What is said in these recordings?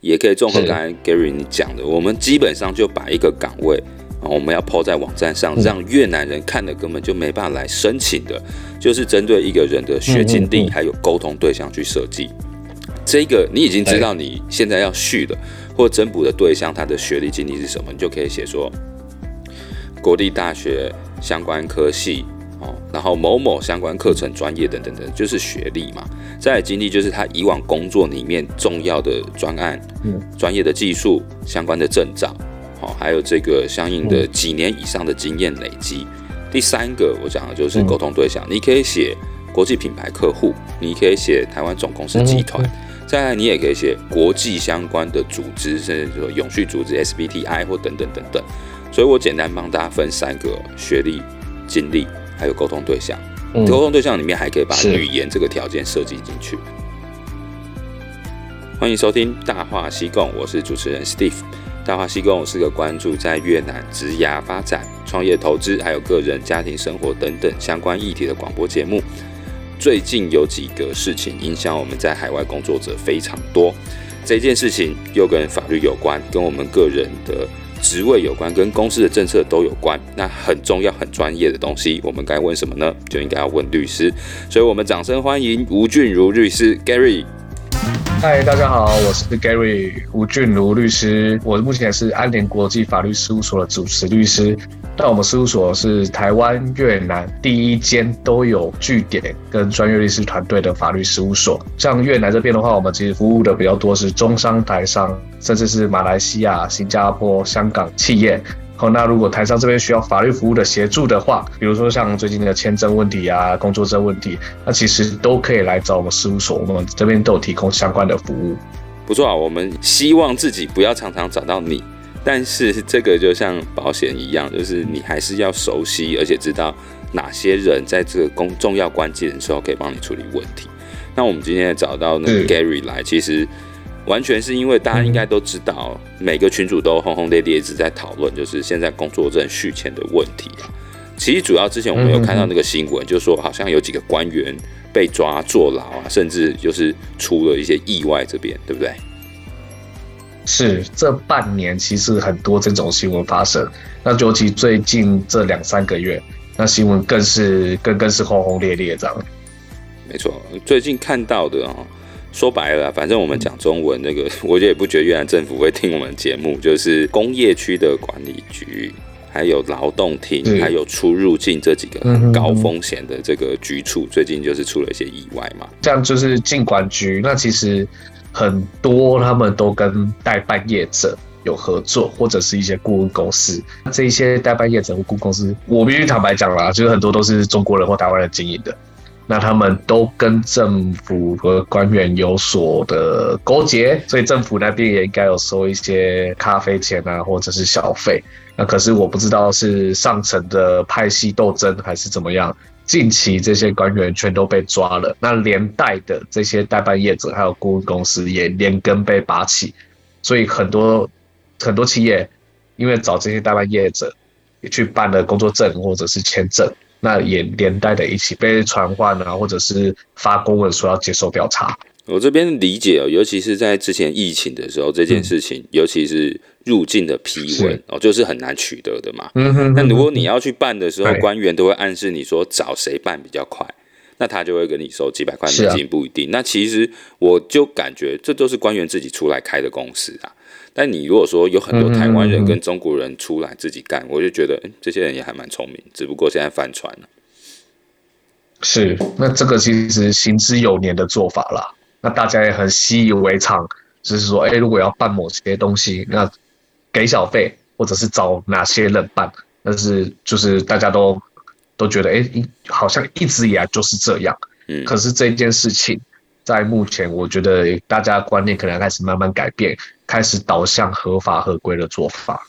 也可以综合刚才 Gary 你讲的，我们基本上就把一个岗位啊，我们要 po 在网站上，让越南人看的根本就没办法来申请的，就是针对一个人的学经历还有沟通对象去设计。这个你已经知道你现在要续的或增补的对象，他的学历经历是什么，你就可以写说国立大学相关科系。哦，然后某某相关课程专业等等等，就是学历嘛。再来经历就是他以往工作里面重要的专案、嗯、专业的技术相关的证照，好，还有这个相应的几年以上的经验累积。第三个我讲的就是沟通对象，你可以写国际品牌客户，你可以写台湾总公司集团，再来你也可以写国际相关的组织，甚至说永续组织 SBTI 或等等等等。所以我简单帮大家分三个学历、经历。还有沟通对象，沟通对象里面还可以把语言这个条件设计进去。欢迎收听《大话西贡》，我是主持人 Steve。《大话西贡》是个关注在越南职涯发展、创业投资，还有个人家庭生活等等相关议题的广播节目。最近有几个事情影响我们在海外工作者非常多，这件事情又跟法律有关，跟我们个人的。职位有关，跟公司的政策都有关，那很重要、很专业的东西，我们该问什么呢？就应该要问律师。所以，我们掌声欢迎吴俊如律师 Gary。嗨，大家好，我是 Gary 吴俊如律师，我目前是安联国际法律事务所的主持律师。那我们事务所是台湾、越南第一间都有据点跟专业律师团队的法律事务所。像越南这边的话，我们其实服务的比较多是中商、台商，甚至是马来西亚、新加坡、香港企业。好，那如果台商这边需要法律服务的协助的话，比如说像最近的签证问题啊、工作证问题，那其实都可以来找我们事务所，我们这边都有提供相关的服务。不错啊，我们希望自己不要常常找到你，但是这个就像保险一样，就是你还是要熟悉，而且知道哪些人在这个公重要关键的时候可以帮你处理问题。那我们今天找到那个 Gary 来，其实。完全是因为大家应该都知道，每个群主都轰轰烈烈一直在讨论，就是现在工作证续签的问题啊。其实主要之前我们有看到那个新闻，就是说好像有几个官员被抓坐牢啊，甚至就是出了一些意外，这边对不对？是，这半年其实很多这种新闻发生，那尤其最近这两三个月，那新闻更是更更是轰轰烈烈这样。没错，最近看到的啊。说白了，反正我们讲中文，那个 我也不觉得越南政府会听我们节目。就是工业区的管理局，还有劳动厅，还有出入境这几个很高风险的这个局处，最近就是出了一些意外嘛。这样就是进管局，那其实很多他们都跟代办业者有合作，或者是一些顾问公司。这一些代办业者或顾问公司，我必须坦白讲啦，就是很多都是中国人或台湾人经营的。那他们都跟政府和官员有所的勾结，所以政府那边也应该有收一些咖啡钱啊，或者是小费。那可是我不知道是上层的派系斗争还是怎么样，近期这些官员全都被抓了，那连带的这些代办业者还有顾问公司也连根被拔起，所以很多很多企业因为找这些代办业者也去办了工作证或者是签证。那也连带的一起被传唤啊，或者是发公文说要接受调查。我这边理解哦，尤其是在之前疫情的时候，这件事情，嗯、尤其是入境的批文哦，就是很难取得的嘛。嗯哼。那如果你要去办的时候，官员都会暗示你说找谁办比较快，那他就会跟你收几百块美金，不一定。那其实我就感觉这都是官员自己出来开的公司啊。但你如果说有很多台湾人跟中国人出来自己干，我就觉得这些人也还蛮聪明，只不过现在翻船了。是，那这个其实行之有年的做法啦。那大家也很习以为常，就是说，哎，如果要办某些东西，那给小费，或者是找哪些人办，但是就是大家都都觉得，哎，好像一直以来就是这样。嗯，可是这件事情。在目前，我觉得大家观念可能开始慢慢改变，开始导向合法合规的做法。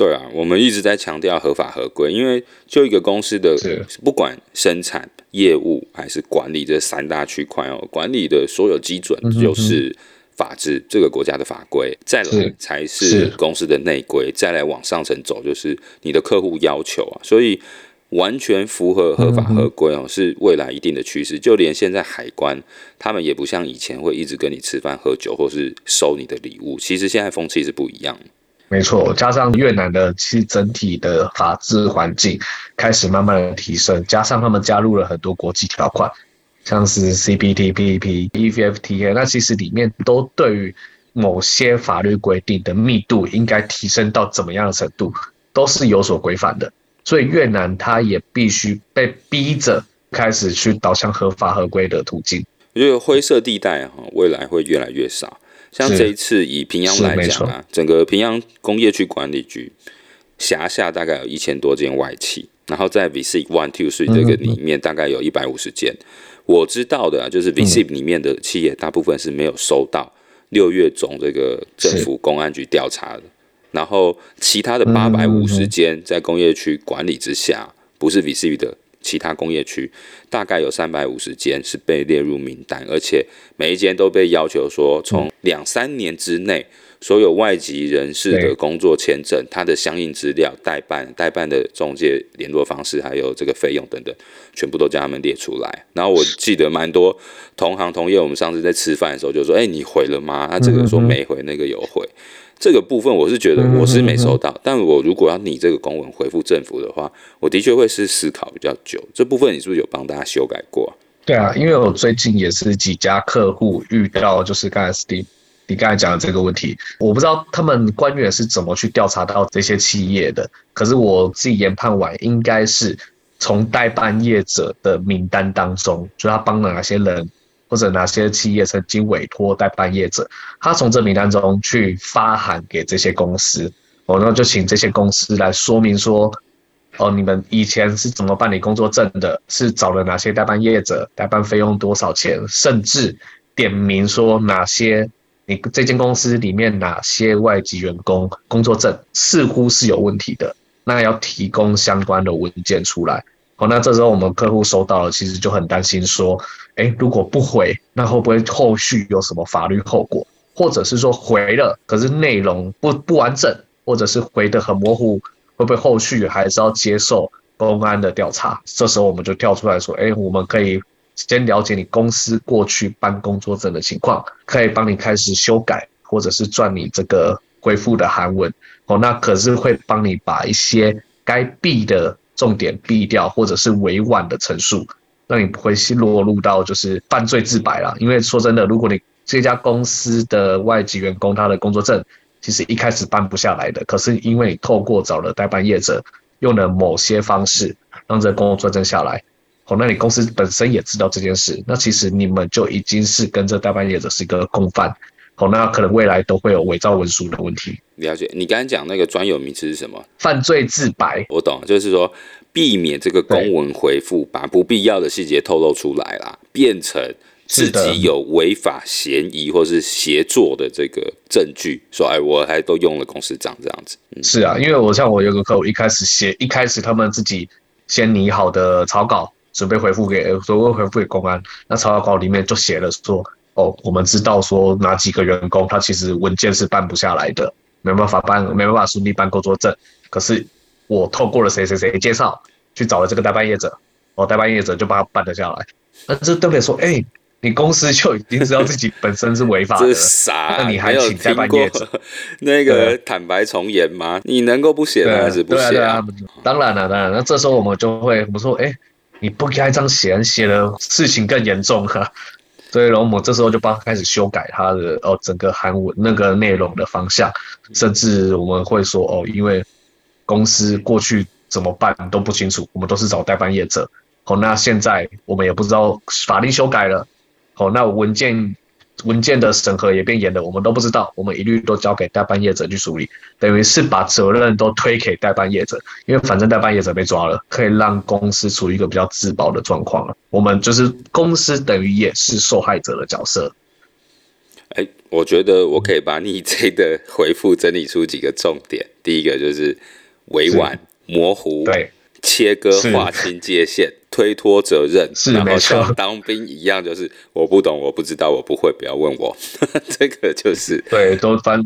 对啊，我们一直在强调合法合规，因为就一个公司的，不管生产、业务还是管理这三大区块哦，管理的所有基准就是法治，嗯、这个国家的法规，再来才是公司的内规，再来往上层走就是你的客户要求啊。所以完全符合合法合规哦，是未来一定的趋势。就连现在海关，他们也不像以前会一直跟你吃饭喝酒，或是收你的礼物。其实现在风气是不一样。没错，加上越南的其实整体的法治环境开始慢慢的提升，加上他们加入了很多国际条款，像是 CPTPP、EVFTA，那其实里面都对于某些法律规定的密度应该提升到怎么样的程度，都是有所规范的。所以越南它也必须被逼着开始去导向合法合规的途径。我觉得灰色地带哈，未来会越来越少。像这一次以平阳来讲啊，整个平阳工业区管理局辖下大概有一千多间外企，然后在 Visit One Two Three 这个里面大概有一百五十间。我知道的啊，就是 Visit 里面的企业大部分是没有收到六月中这个政府公安局调查的。然后其他的八百五十间在工业区管理之下，不是 VCV 的其他工业区，大概有三百五十间是被列入名单，而且每一间都被要求说，从两三年之内，所有外籍人士的工作签证，他的相应资料、代办、代办的中介联络方式，还有这个费用等等，全部都将他们列出来。然后我记得蛮多同行同业，我们上次在吃饭的时候就说：“哎，你回了吗？”他这个说没回，那个有回。这个部分我是觉得我是没收到，但我如果要拟这个公文回复政府的话，我的确会是思考比较久。这部分你是不是有帮大家修改过？对啊，因为我最近也是几家客户遇到，就是刚才 Steve 你刚才讲的这个问题，我不知道他们官员是怎么去调查到这些企业的，可是我自己研判完，应该是从代办业者的名单当中，就他帮了哪些人。或者哪些企业曾经委托代办业者，他从这名单中去发函给这些公司，哦，那就请这些公司来说明说，哦，你们以前是怎么办理工作证的，是找了哪些代办业者，代办费用多少钱，甚至点名说哪些你这间公司里面哪些外籍员工工作证似乎是有问题的，那要提供相关的文件出来。哦，那这时候我们客户收到了，其实就很担心说，诶，如果不回，那会不会后续有什么法律后果？或者是说回了，可是内容不不完整，或者是回得很模糊，会不会后续还是要接受公安的调查？这时候我们就跳出来说，诶，我们可以先了解你公司过去办工作证的情况，可以帮你开始修改，或者是撰你这个回复的韩文。哦，那可是会帮你把一些该避的。重点避掉，或者是委婉的陈述，那你不会落入到就是犯罪自白了。因为说真的，如果你这家公司的外籍员工他的工作证其实一开始办不下来的，可是因为你透过找了代办业者，用了某些方式让这工作证下来，哦，那你公司本身也知道这件事，那其实你们就已经是跟这代办业者是一个共犯。哦，那可能未来都会有伪造文书的问题。了解，你刚才讲那个专有名词是什么？犯罪自白。我懂，就是说避免这个公文回复把不必要的细节透露出来啦，变成自己有违法嫌疑或是协作的这个证据。说，哎，我还都用了公司账这样子。嗯。是啊，因为我像我有个客户，一开始写，一开始他们自己先拟好的草稿，准备回复给，准备回复给公安，那草稿里面就写了说。哦，我们知道说哪几个员工他其实文件是办不下来的，没办法办，没办法顺利办工作证。可是我透过了谁谁谁介绍去找了这个代办业者，哦，代办业者就把他办了下来。那这对不对？说，哎、欸，你公司就已经知道自己本身是违法的，傻，那你还请代办业者那个坦白从严吗？你能够不写还是不写？对啊，啊，当然了，当然。那这时候我们就会我们说，哎、欸，你不该这样写，写的事情更严重哈。所以，然后我们这时候就帮他开始修改他的哦，整个韩文那个内容的方向，甚至我们会说哦，因为公司过去怎么办都不清楚，我们都是找代办业者。哦，那现在我们也不知道法令修改了，哦，那文件。文件的审核也变严了，我们都不知道，我们一律都交给代办业者去处理，等于是把责任都推给代办业者，因为反正代办业者被抓了，可以让公司处于一个比较自保的状况了。我们就是公司等于也是受害者的角色。哎，我觉得我可以把你这个回复整理出几个重点，第一个就是委婉、模糊，对。切割划清界限，推脱责任，然后像当兵一样，就是我不懂，我不知道，我不会，不要问我。这个就是对，都翻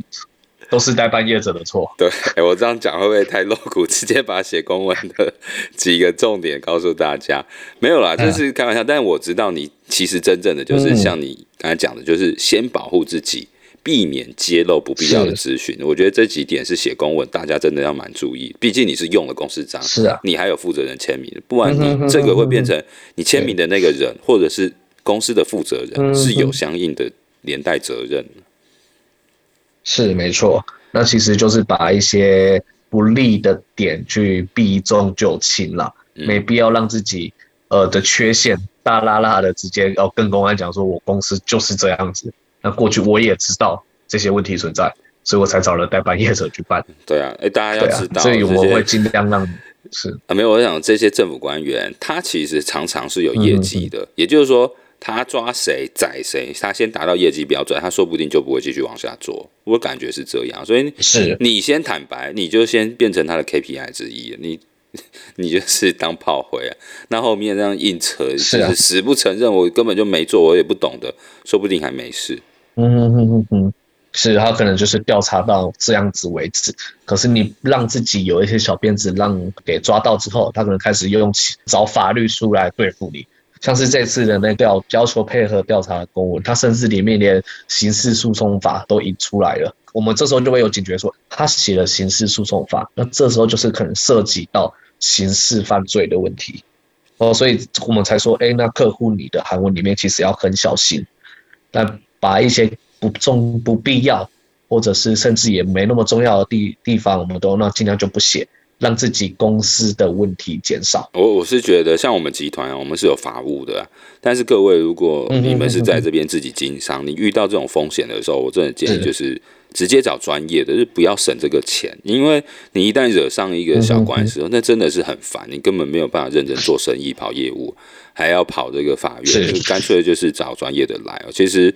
都是代办业者的错。对，哎，我这样讲会不会太露骨？直接把写公文的几个重点告诉大家，没有啦，这是开玩笑。但我知道你其实真正的就是像你刚才讲的，就是先保护自己，避免揭露不必要的资讯。我觉得这几点是写公文，大家真的要蛮注意。毕竟你是用了公司章，是啊，你还有负责人签名，不然你这个会变成你签名的那个人，或者是公司的负责人是有相应的连带责任。是没错，那其实就是把一些不利的点去避重就轻了，嗯、没必要让自己呃的缺陷大拉拉的直接要跟公安讲说，我公司就是这样子。那过去我也知道这些问题存在，所以我才找了代办业者去办。对啊，哎，大家要知道，啊、所以我会尽量让是啊，没有，我想这些政府官员他其实常常是有业绩的，嗯、也就是说。他抓谁宰谁，他先达到业绩标准，他说不定就不会继续往下做。我感觉是这样，所以是你先坦白，你就先变成他的 KPI 之一，你 你就是当炮灰啊。那后面这样硬扯，就是死不承认，我根本就没做，我也不懂的，说不定还没事。嗯哼哼哼哼，是他可能就是调查到这样子为止。可是你让自己有一些小辫子，让给抓到之后，他可能开始又用找法律书来对付你。像是这次的那个要求配合调查的公文，他甚至里面连刑事诉讼法都引出来了。我们这时候就会有警觉，说他写了刑事诉讼法，那这时候就是可能涉及到刑事犯罪的问题哦，所以我们才说，哎，那客户你的韩文里面其实要很小心，那把一些不重、不必要，或者是甚至也没那么重要的地地方，我们都那尽量就不写。让自己公司的问题减少。我我是觉得，像我们集团啊，我们是有法务的啊。但是各位，如果你们是在这边自己经商，你遇到这种风险的时候，我真的建议就是直接找专业的，就是不要省这个钱，因为你一旦惹上一个小官司，那真的是很烦，你根本没有办法认真做生意、跑业务，还要跑这个法院，就干脆就是找专业的来。其实。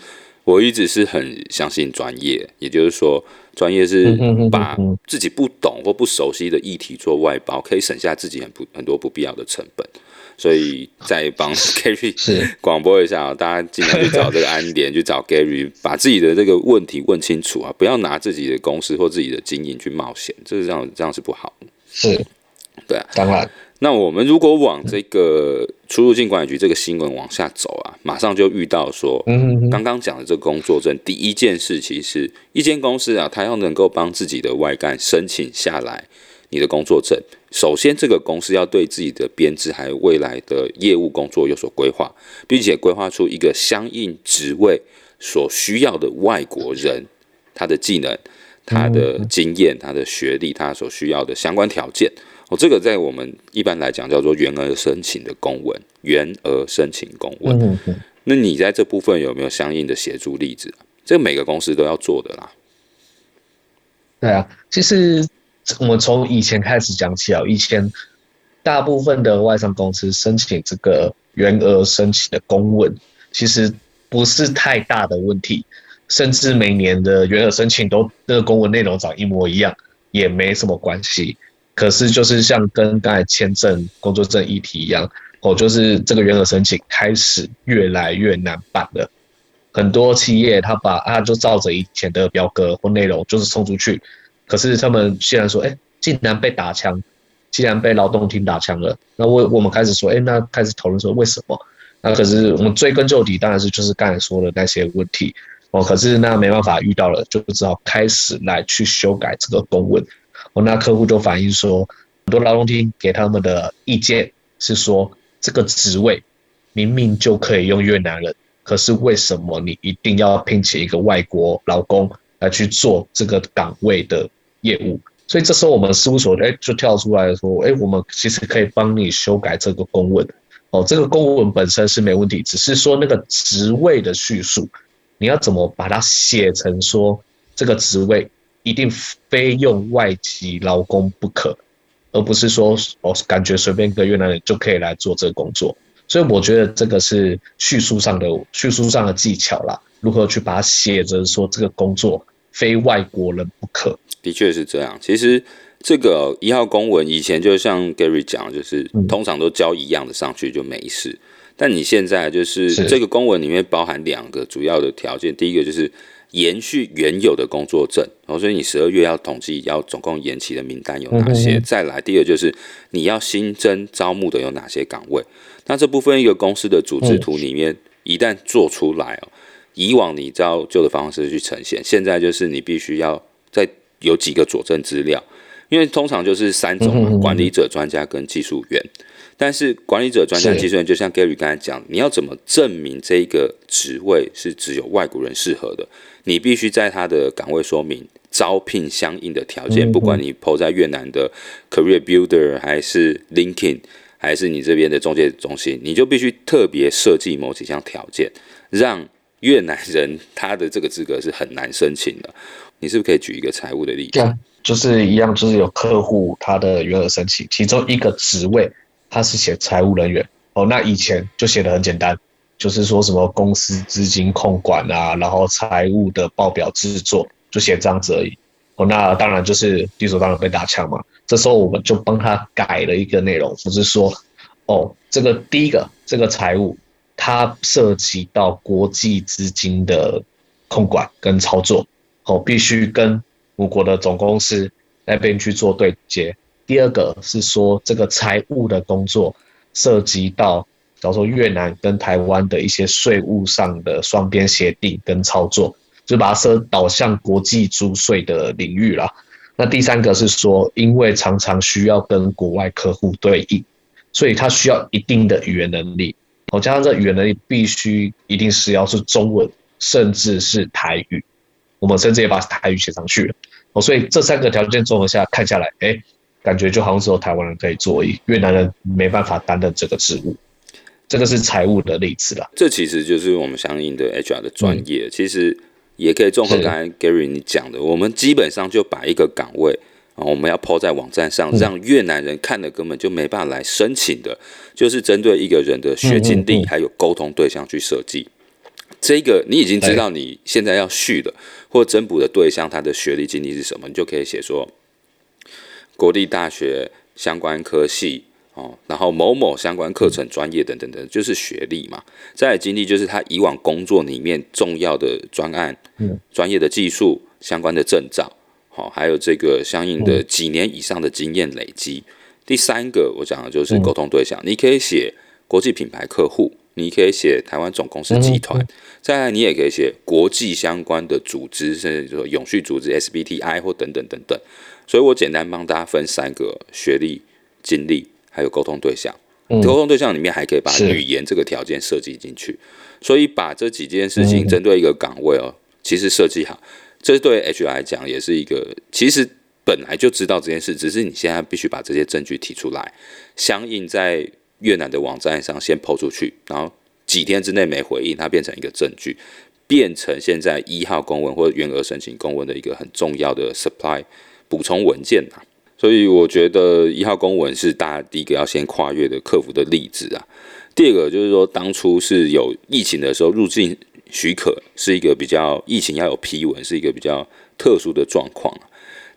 我一直是很相信专业，也就是说，专业是把自己不懂或不熟悉的议题做外包，可以省下自己很不很多不必要的成本。所以再帮 Gary 广播一下，大家尽量去找这个安联，去找 Gary，把自己的这个问题问清楚啊，不要拿自己的公司或自己的经营去冒险，这是这样，这样是不好的。是，对啊，当然。那我们如果往这个出入境管理局这个新闻往下走啊，马上就遇到说，刚刚讲的这个工作证，第一件事其实一间公司啊，它要能够帮自己的外干申请下来你的工作证，首先这个公司要对自己的编制还有未来的业务工作有所规划，并且规划出一个相应职位所需要的外国人，他的技能、他的经验、他的学历、他所需要的相关条件。哦，这个在我们一般来讲叫做员额申请的公文，员额申请公文。嗯嗯。那你在这部分有没有相应的协助例子？这每个公司都要做的啦。对啊，其实我们从以前开始讲起啊，以前大部分的外商公司申请这个员额申请的公文，其实不是太大的问题，甚至每年的员额申请都那个公文内容长一模一样，也没什么关系。可是就是像跟刚才签证、工作证议题一样，哦，就是这个原额申请开始越来越难办了。很多企业他把啊，就照着以前的表格或内容就是送出去，可是他们现在说，哎，竟然被打枪，竟然被劳动厅打枪了。那我我们开始说，哎，那开始讨论说为什么？那可是我们追根究底，当然是就是刚才说的那些问题。哦，可是那没办法，遇到了就只好开始来去修改这个公文。那客户就反映说，很多劳动厅给他们的意见是说，这个职位明明就可以用越南人，可是为什么你一定要聘请一个外国劳工来去做这个岗位的业务？所以这时候我们事务所哎就跳出来说，哎，我们其实可以帮你修改这个公文。哦，这个公文本身是没问题，只是说那个职位的叙述，你要怎么把它写成说这个职位。一定非用外籍劳工不可，而不是说哦，感觉随便一个越南人就可以来做这个工作。所以我觉得这个是叙述上的叙述上的技巧啦，如何去把它写着说这个工作非外国人不可。的确是这样。其实这个一号公文以前就像 Gary 讲，就是通常都交一样的上去就没事。但你现在就是这个公文里面包含两个主要的条件，第一个就是。延续原有的工作证，然后所以你十二月要统计要总共延期的名单有哪些？再来，第二就是你要新增招募的有哪些岗位？那这部分一个公司的组织图里面一旦做出来哦，以往你照旧的方式去呈现，现在就是你必须要再有几个佐证资料，因为通常就是三种嘛，管理者、专家跟技术员。但是管理者、专家、技术员，就像 Gary 刚才讲，你要怎么证明这个职位是只有外国人适合的？你必须在他的岗位说明、招聘相应的条件，不管你 PO 在越南的 Career Builder 还是 LinkedIn，还是你这边的中介中心，你就必须特别设计某几项条件，让越南人他的这个资格是很难申请的。你是不是可以举一个财务的例子？就是一样，就是有客户他的原额申请，其中一个职位。他是写财务人员哦，那以前就写的很简单，就是说什么公司资金控管啊，然后财务的报表制作，就写这样子而已哦。那当然就是理所当然被打枪嘛。这时候我们就帮他改了一个内容，就是说哦，这个第一个这个财务，它涉及到国际资金的控管跟操作哦，必须跟我国的总公司那边去做对接。第二个是说，这个财务的工作涉及到，假如说越南跟台湾的一些税务上的双边协定跟操作，就把它设导向国际租税的领域啦。那第三个是说，因为常常需要跟国外客户对应，所以他需要一定的语言能力。哦，加上这语言能力必须一定是要是中文，甚至是台语。我们甚至也把台语写上去了。哦，所以这三个条件综合下看下来，哎。感觉就好像只有台湾人可以做，越南人没办法担任这个职务。这个是财务的例子啦。这其实就是我们相应的 HR 的专业，嗯、其实也可以综合刚才 Gary 你讲的，我们基本上就把一个岗位啊，我们要 PO 在网站上，让越南人看了根本就没办法来申请的，就是针对一个人的学经历还有沟通对象去设计。这个你已经知道你现在要续的或增补的对象，他的学历经历是什么，你就可以写说。国立大学相关科系哦，然后某某相关课程专业等等等，就是学历嘛。再来经历就是他以往工作里面重要的专案、专业的技术相关的证照，好，还有这个相应的几年以上的经验累积。第三个我讲的就是沟通对象，你可以写国际品牌客户，你可以写台湾总公司集团，再来你也可以写国际相关的组织，甚至说永续组织 SBTI 或等等等等。所以我简单帮大家分三个学历、经历，还有沟通对象。沟通对象里面还可以把语言这个条件设计进去。所以把这几件事情针对一个岗位哦，其实设计好，这对 HR 来讲也是一个，其实本来就知道这件事，只是你现在必须把这些证据提出来，相应在越南的网站上先 PO 出去，然后几天之内没回应，它变成一个证据，变成现在一号公文或者原额申请公文的一个很重要的 supply。补充文件啊，所以我觉得一号公文是大家第一个要先跨越的克服的例子啊。第二个就是说，当初是有疫情的时候，入境许可是一个比较疫情要有批文，是一个比较特殊的状况。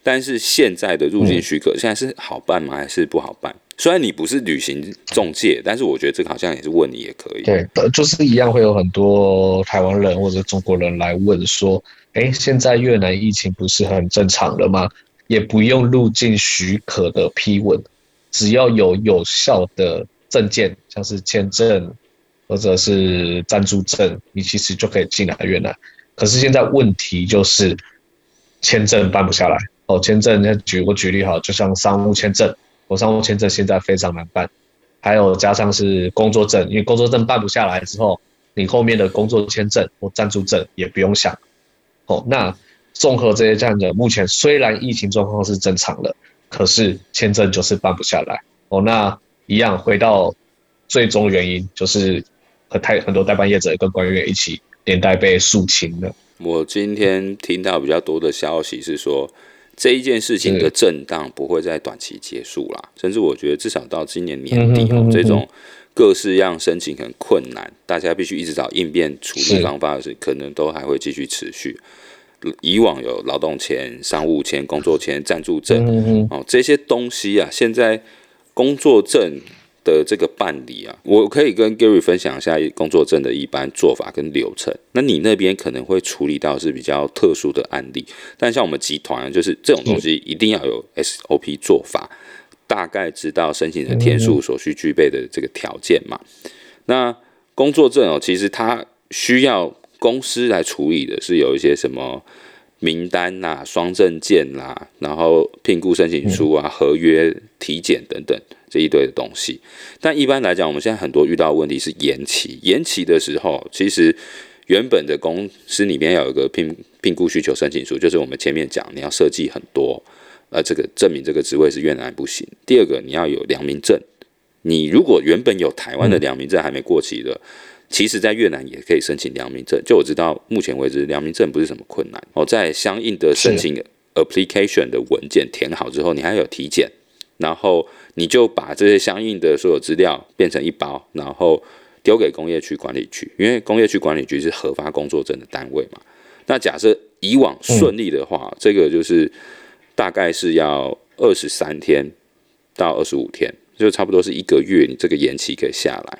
但是现在的入境许可现在是好办吗？还是不好办？虽然你不是旅行中介，但是我觉得这个好像也是问你也可以。对，就是一样会有很多台湾人或者中国人来问说：“哎，现在越南疫情不是很正常了吗？”也不用入境许可的批文，只要有有效的证件，像是签证或者是暂住证，你其实就可以进来越南。可是现在问题就是签证办不下来哦。签证，举我举例好，就像商务签证，我商务签证现在非常难办，还有加上是工作证，因为工作证办不下来之后，你后面的工作签证或暂住证也不用想哦。那综合这些这样的，目前虽然疫情状况是正常的，可是签证就是办不下来哦。那一样回到最终原因，就是和太很多代办业者跟官员一起连带被肃清了。我今天听到比较多的消息是说，这一件事情的震荡不会在短期结束啦，甚至我觉得至少到今年年底哦，这种各式样申请很困难，大家必须一直找应变处理方法的事，可能都还会继续持续。以往有劳动签、商务签、工作签、暂住证，哦，这些东西啊，现在工作证的这个办理啊，我可以跟 Gary 分享一下工作证的一般做法跟流程。那你那边可能会处理到是比较特殊的案例，但像我们集团就是这种东西一定要有 SOP 做法，大概知道申请的天数所需具备的这个条件嘛。那工作证哦，其实它需要公司来处理的是有一些什么名单呐、啊、双证件啦，然后聘雇申请书啊、合约体检等等。这一堆的东西，但一般来讲，我们现在很多遇到的问题是延期。延期的时候，其实原本的公司里面要有一个聘聘雇需求申请书，就是我们前面讲，你要设计很多，呃，这个证明这个职位是越南不行。第二个，你要有良民证。你如果原本有台湾的良民证还没过期的，嗯、其实在越南也可以申请良民证。就我知道，目前为止良民证不是什么困难。哦，在相应的申请 application 的文件填好之后，你还有体检，然后。你就把这些相应的所有资料变成一包，然后丢给工业区管理局，因为工业区管理局是核发工作证的单位嘛。那假设以往顺利的话，嗯、这个就是大概是要二十三天到二十五天，就差不多是一个月，你这个延期可以下来。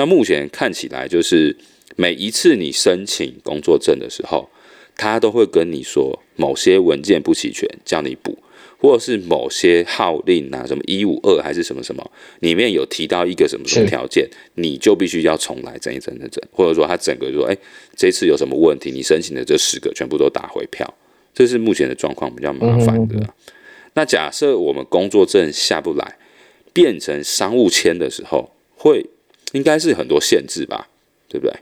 那目前看起来就是每一次你申请工作证的时候，他都会跟你说某些文件不齐全，叫你补。或者是某些号令啊，什么一五二还是什么什么，里面有提到一个什么什么条件，你就必须要重来整一整整整，或者说他整个说，哎，这次有什么问题，你申请的这十个全部都打回票，这是目前的状况比较麻烦的。那假设我们工作证下不来，变成商务签的时候，会应该是很多限制吧，对不对？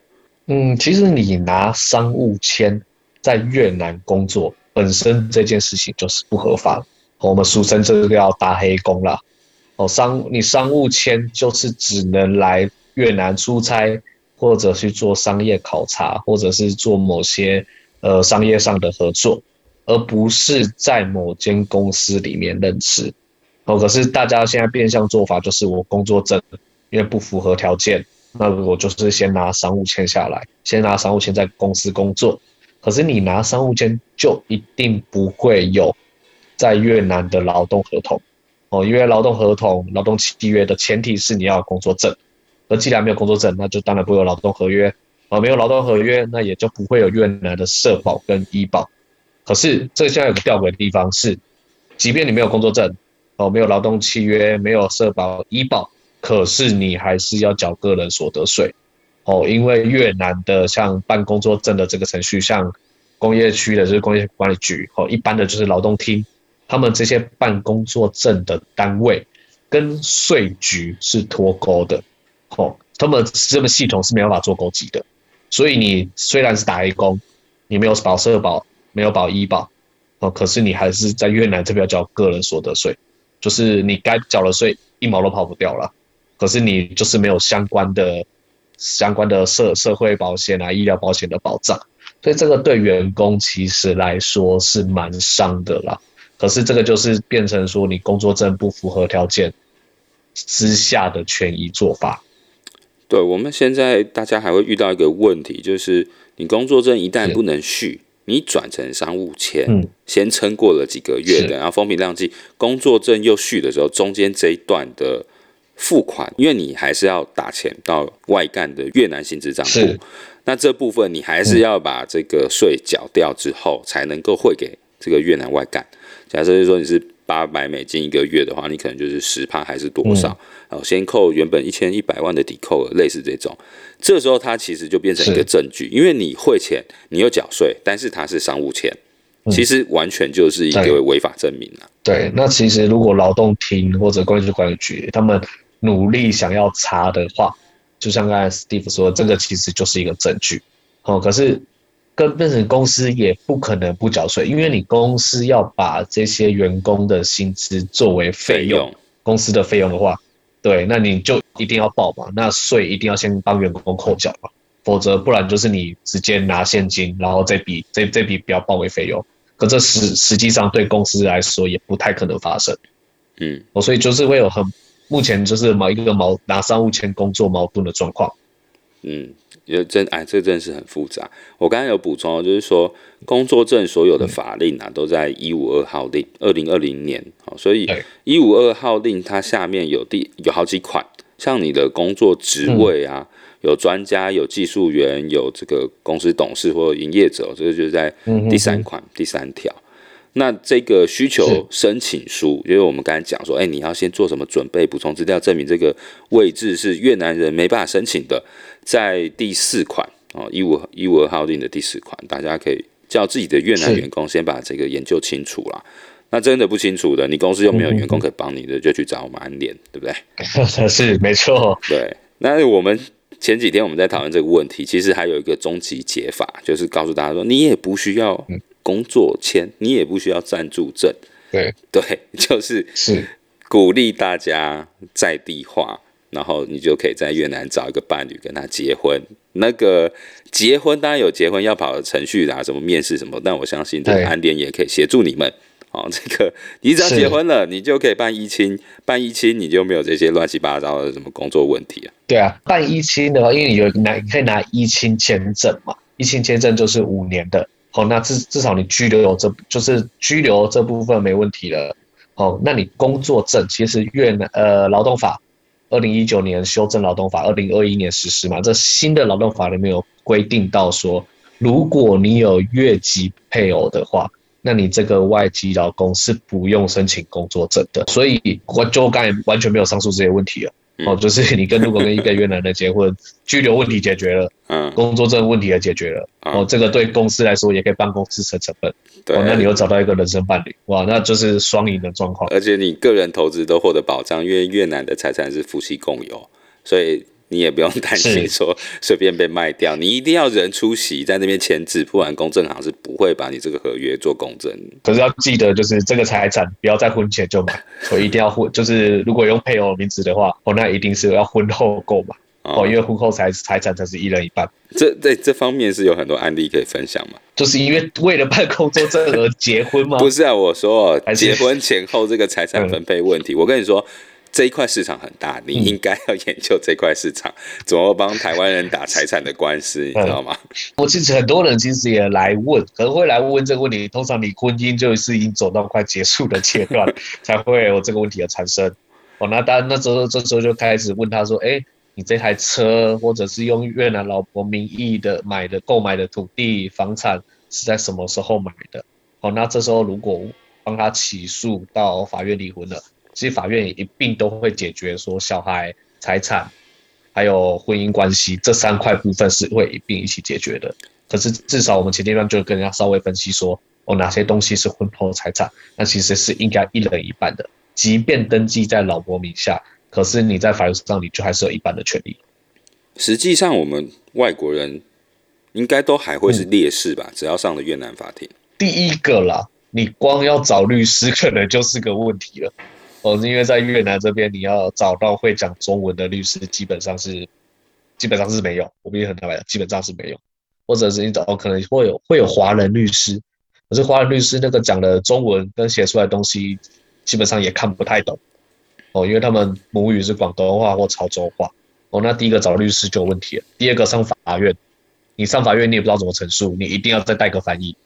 嗯，其实你拿商务签在越南工作本身这件事情就是不合法。我们俗称这个叫打黑工啦。哦，商你商务签就是只能来越南出差，或者去做商业考察，或者是做某些呃商业上的合作，而不是在某间公司里面任职。哦，可是大家现在变相做法就是我工作证因为不符合条件，那我就是先拿商务签下来，先拿商务签在公司工作。可是你拿商务签就一定不会有。在越南的劳动合同，哦，因为劳动合同、劳动契约的前提是你要有工作证，而既然没有工作证，那就当然不会有劳动合约，哦，没有劳动合约，那也就不会有越南的社保跟医保。可是这现在有个吊诡的地方是，即便你没有工作证，哦，没有劳动契约，没有社保、医保，可是你还是要缴个人所得税，哦，因为越南的像办工作证的这个程序，像工业区的就是工业管理局，哦，一般的就是劳动厅。他们这些办工作证的单位跟税局是脱钩的，哦，他们这个系统是没有办法做勾稽的，所以你虽然是打黑工，你没有保社保，没有保医保，哦，可是你还是在越南这边要缴个人所得税，就是你该缴的税一毛都跑不掉了，可是你就是没有相关的相关的社社会保险啊、医疗保险的保障，所以这个对员工其实来说是蛮伤的啦。可是这个就是变成说你工作证不符合条件之下的权益做法。对，我们现在大家还会遇到一个问题，就是你工作证一旦不能续，你转成商务签，嗯、先撑过了几个月的，然后风平浪静，工作证又续的时候，中间这一段的付款，因为你还是要打钱到外干的越南薪资账户，那这部分你还是要把这个税缴掉之后，才能够汇给这个越南外干。假设就说你是八百美金一个月的话，你可能就是十趴还是多少？然后先扣原本一千一百万的抵扣额，类似这种。这时候它其实就变成一个证据，因为你汇钱，你又缴税，但是它是商务钱，其实完全就是一个违法证明了。对，那其实如果劳动厅或者工业区管理局他们努力想要查的话，就像刚才 Steve 说，这个其实就是一个证据。哦，可是。跟变成公司也不可能不缴税，因为你公司要把这些员工的薪资作为费用，公司的费用的话，对，那你就一定要报嘛，那税一定要先帮员工扣缴嘛，否则不然就是你直接拿现金，然后这笔这这笔不要报为费用，可这实实际上对公司来说也不太可能发生，嗯，哦，所以就是会有很目前就是某一个矛拿商务签工作矛盾的状况，嗯。也真哎，这真的是很复杂。我刚才有补充，就是说工作证所有的法令啊，都在一五二号令，二零二零年。好，所以一五二号令它下面有第有好几款，像你的工作职位啊，嗯、有专家、有技术员、有这个公司董事或营业者，这个就是在第三款、第三条。那这个需求申请书，因为我们刚才讲说，哎，你要先做什么准备？补充资料证明这个位置是越南人没办法申请的，在第四款哦，一五一五二号令的第四款，大家可以叫自己的越南员工先把这个研究清楚啦。那真的不清楚的，你公司又没有员工可以帮你的，就去找我们安联，对不对？是没错。对，那我们前几天我们在讨论这个问题，其实还有一个终极解法，就是告诉大家说，你也不需要工作签，你也不需要暂住证。对对，就是是鼓励大家在地化，然后你就可以在越南找一个伴侣跟他结婚。那个结婚当然有结婚要跑的程序啦，什么面试什么，但我相信这个安联也可以协助你们。哦，这个你只要结婚了，你就可以办一亲，办一亲你就没有这些乱七八糟的什么工作问题啊。对啊，办一亲的话，因为你有拿，你可以拿一亲签证嘛，一亲签证就是五年的。好，那至至少你拘留有这，就是拘留这部分没问题了。好，那你工作证其实越南呃劳动法二零一九年修正劳动法，二零二一年实施嘛，这新的劳动法里面有规定到说，如果你有越籍配偶的话。那你这个外籍劳工是不用申请工作证的，所以我就刚才完全没有上述这些问题了。哦，就是你跟如果跟一个越南人结婚，居留问题解决了，嗯，工作证问题也解决了，哦，这个对公司来说也可以帮公司省成本。对，那你又找到一个人生伴侣，哇，那就是双赢的状况。而且你个人投资都获得保障，因为越南的财产是夫妻共有，所以。你也不用担心说随便被卖掉，你一定要人出席在那边签字，不然公证行是不会把你这个合约做公证。可是要记得，就是这个财产不要在婚前就买，所以一定要婚，就是如果用配偶名字的话，哦，那一定是要婚后购买哦，因为婚后财财产才是一人一半。这在这方面是有很多案例可以分享嘛？就是因为为了办工作证而结婚吗？不是啊，我说结婚前后这个财产分配问题，嗯、我跟你说。这一块市场很大，你应该要研究这块市场，嗯、怎么帮台湾人打财产的官司，你知道吗？我其实很多人其实也来问，可能会来问这个问题。通常你婚姻就是已经走到快结束的阶段，才会有这个问题的产生。哦，那当然，那时候这时候就开始问他说：“哎，你这台车或者是用越南老婆名义的买的购买的土地房产是在什么时候买的？”哦，那这时候如果帮他起诉到法院离婚了。其实法院也一并都会解决，说小孩财产还有婚姻关系这三块部分是会一并一起解决的。可是至少我们前阶段就跟人家稍微分析说，哦，哪些东西是婚后财产，那其实是应该一人一半的。即便登记在老婆名下，可是你在法律上你就还是有一半的权利。实际上，我们外国人应该都还会是劣势吧？嗯、只要上了越南法庭，第一个啦，你光要找律师可能就是个问题了。哦，因为在越南这边，你要找到会讲中文的律师，基本上是基本上是没有。我们也很坦白，基本上是没有。或者是你找，可能会有会有华人律师，可是华人律师那个讲的中文跟写出来的东西，基本上也看不太懂。哦，因为他们母语是广东话或潮州话。哦，那第一个找律师就有问题了。第二个上法院，你上法院你也不知道怎么陈述，你一定要再带个翻译。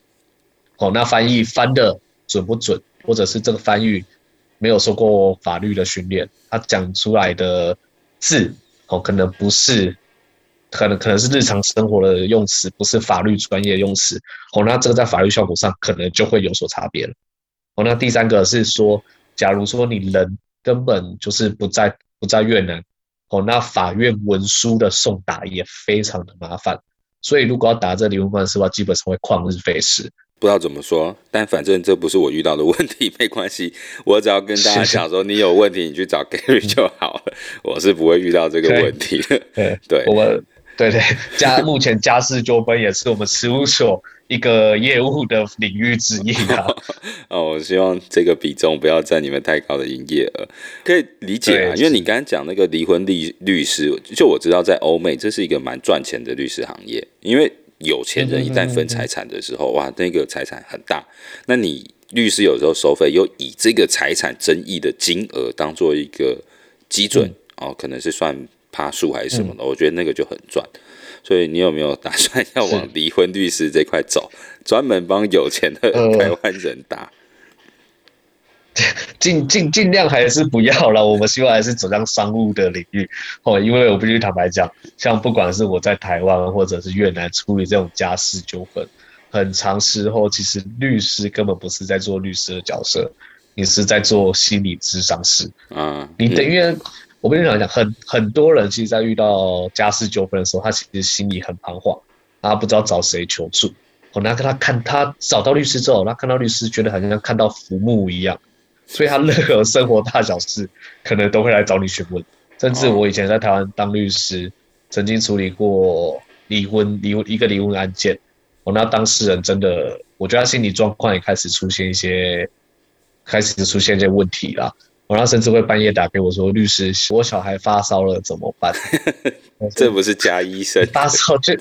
哦，那翻译翻的准不准，或者是这个翻译。没有受过法律的训练，他讲出来的字哦，可能不是，可能可能是日常生活的用词，不是法律专业用词哦，那这个在法律效果上可能就会有所差别了。哦，那第三个是说，假如说你人根本就是不在不在越南哦，那法院文书的送达也非常的麻烦，所以如果要打这离婚官司的话，基本上会旷日费时。不知道怎么说，但反正这不是我遇到的问题，没关系。我只要跟大家讲说，你有问题，你去找 Gary 就好了。我是不会遇到这个问题的。对，对，我们对对家目前家事纠纷也是我们事务所一个业务的领域之一啊。哦，我希望这个比重不要占你们太高的营业额，可以理解啊。因为你刚才讲那个离婚律律师，就我知道在欧美这是一个蛮赚钱的律师行业，因为。有钱人一旦分财产的时候，哇，那个财产很大。那你律师有时候收费又以这个财产争议的金额当做一个基准哦，可能是算趴数还是什么的，我觉得那个就很赚。所以你有没有打算要往离婚律师这块走，专门帮有钱的台湾人打？尽尽尽量还是不要了。我们希望还是走向商务的领域哦，因为我必须坦白讲，像不管是我在台湾或者是越南处理这种家事纠纷，很长时候其实律师根本不是在做律师的角色，你是在做心理咨商师。嗯，你等于我跟你讲讲，很很多人其实，在遇到家事纠纷的时候，他其实心里很彷徨，他不知道找谁求助。我那跟他看，他找到律师之后，他看到律师，觉得好像看到浮木一样，所以他任何生活大小事，可能都会来找你询问。甚至我以前在台湾当律师，曾经处理过离婚、离婚一个离婚案件。我那当事人真的，我觉得他心理状况也开始出现一些，开始出现一些问题了。我那甚至会半夜打给我说：“律师，我小孩发烧了，怎么办？” 这不是假医生，发烧就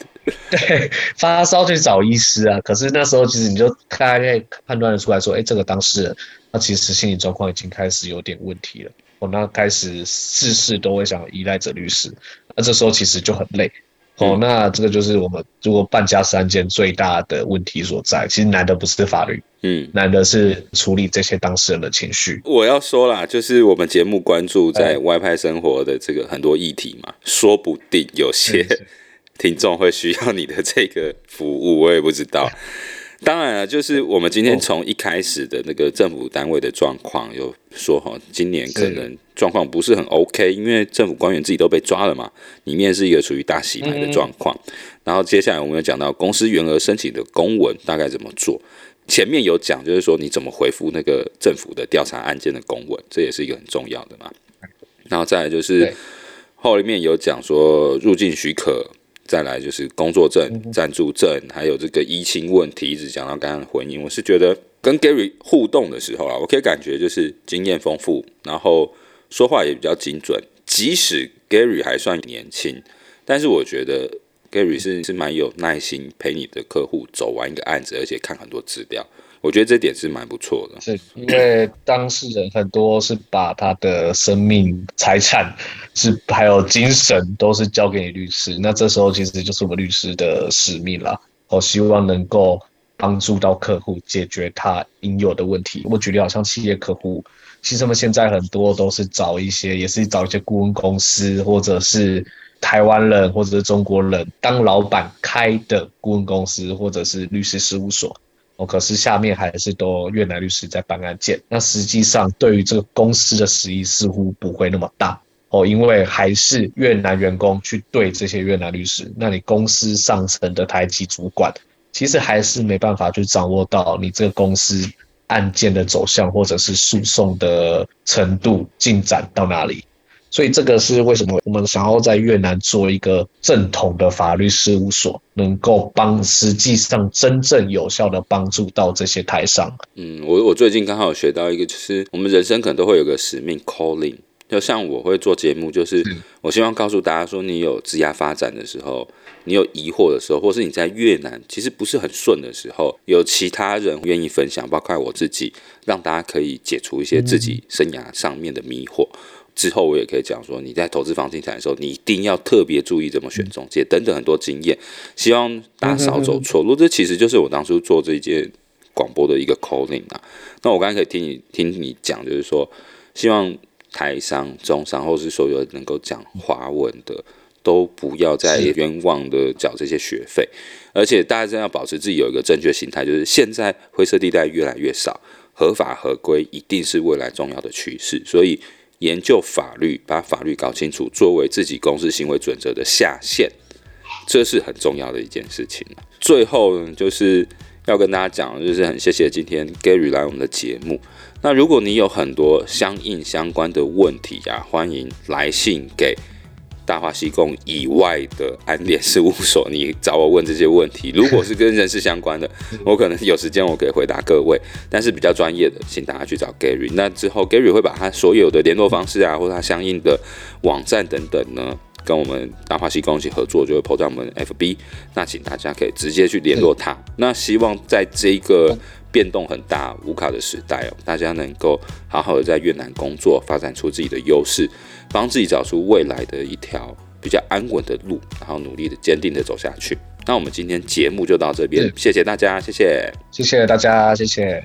对，发烧去找医师啊。可是那时候其实你就大概判断的出来说，哎、欸，这个当事人他其实心理状况已经开始有点问题了。我那开始事事都会想依赖着律师，那这时候其实就很累。哦，那这个就是我们如果办家事案件最大的问题所在。其实难的不是法律，嗯，难的是处理这些当事人的情绪。我要说啦，就是我们节目关注在外派生活的这个很多议题嘛，说不定有些 听众会需要你的这个服务，我也不知道。当然了，就是我们今天从一开始的那个政府单位的状况，有说哈，今年可能状况不是很 OK，因为政府官员自己都被抓了嘛，里面是一个处于大洗牌的状况。然后接下来我们有讲到公司员额申请的公文大概怎么做，前面有讲就是说你怎么回复那个政府的调查案件的公文，这也是一个很重要的嘛。然后再来就是后面有讲说入境许可。再来就是工作证、暂住证，还有这个移情问题，一直讲到刚刚的婚姻。我是觉得跟 Gary 互动的时候啊，我可以感觉就是经验丰富，然后说话也比较精准。即使 Gary 还算年轻，但是我觉得 Gary 是是蛮有耐心陪你的客户走完一个案子，而且看很多资料。我觉得这点是蛮不错的，是因为当事人很多是把他的生命、财产，是还有精神都是交给你律师，那这时候其实就是我们律师的使命了。我希望能够帮助到客户解决他应有的问题。我举例，好像企业客户，其实他们现在很多都是找一些，也是找一些顾问公司，或者是台湾人，或者是中国人当老板开的顾问公司，或者是律师事务所。哦可是下面还是都越南律师在办案件，那实际上对于这个公司的实益似乎不会那么大哦，因为还是越南员工去对这些越南律师，那你公司上层的台籍主管其实还是没办法去掌握到你这个公司案件的走向或者是诉讼的程度进展到哪里。所以这个是为什么我们想要在越南做一个正统的法律事务所，能够帮实际上真正有效的帮助到这些台商。嗯，我我最近刚好有学到一个，就是我们人生可能都会有个使命 calling。就像我会做节目，就是我希望告诉大家说，你有职业发展的时候，你有疑惑的时候，或是你在越南其实不是很顺的时候，有其他人愿意分享，包括我自己，让大家可以解除一些自己生涯上面的迷惑。之后我也可以讲说，你在投资房地产的时候，你一定要特别注意怎么选中介等等很多经验，希望大家少走错路。这其实就是我当初做这一件广播的一个 calling 啊。那我刚才可以听你听你讲，就是说，希望台商、中商，或是所有能够讲华文的，都不要再冤枉的缴这些学费，而且大家真要保持自己有一个正确心态，就是现在灰色地带越来越少，合法合规一定是未来重要的趋势，所以。研究法律，把法律搞清楚，作为自己公司行为准则的下限，这是很重要的一件事情。最后呢，就是要跟大家讲，就是很谢谢今天 Gary 来我们的节目。那如果你有很多相应相关的问题呀、欢迎来信给。大话西贡以外的安联事务所，你找我问这些问题，如果是跟人事相关的，我可能有时间我可以回答各位，但是比较专业的，请大家去找 Gary。那之后 Gary 会把他所有的联络方式啊，或者他相应的网站等等呢，跟我们大话西贡一起合作，就会 po 在我们 FB。那请大家可以直接去联络他。那希望在这一个变动很大、无卡的时代哦，大家能够好好的在越南工作，发展出自己的优势。帮自己找出未来的一条比较安稳的路，然后努力的、坚定的走下去。那我们今天节目就到这边，谢谢大家，谢谢，谢谢大家，谢谢。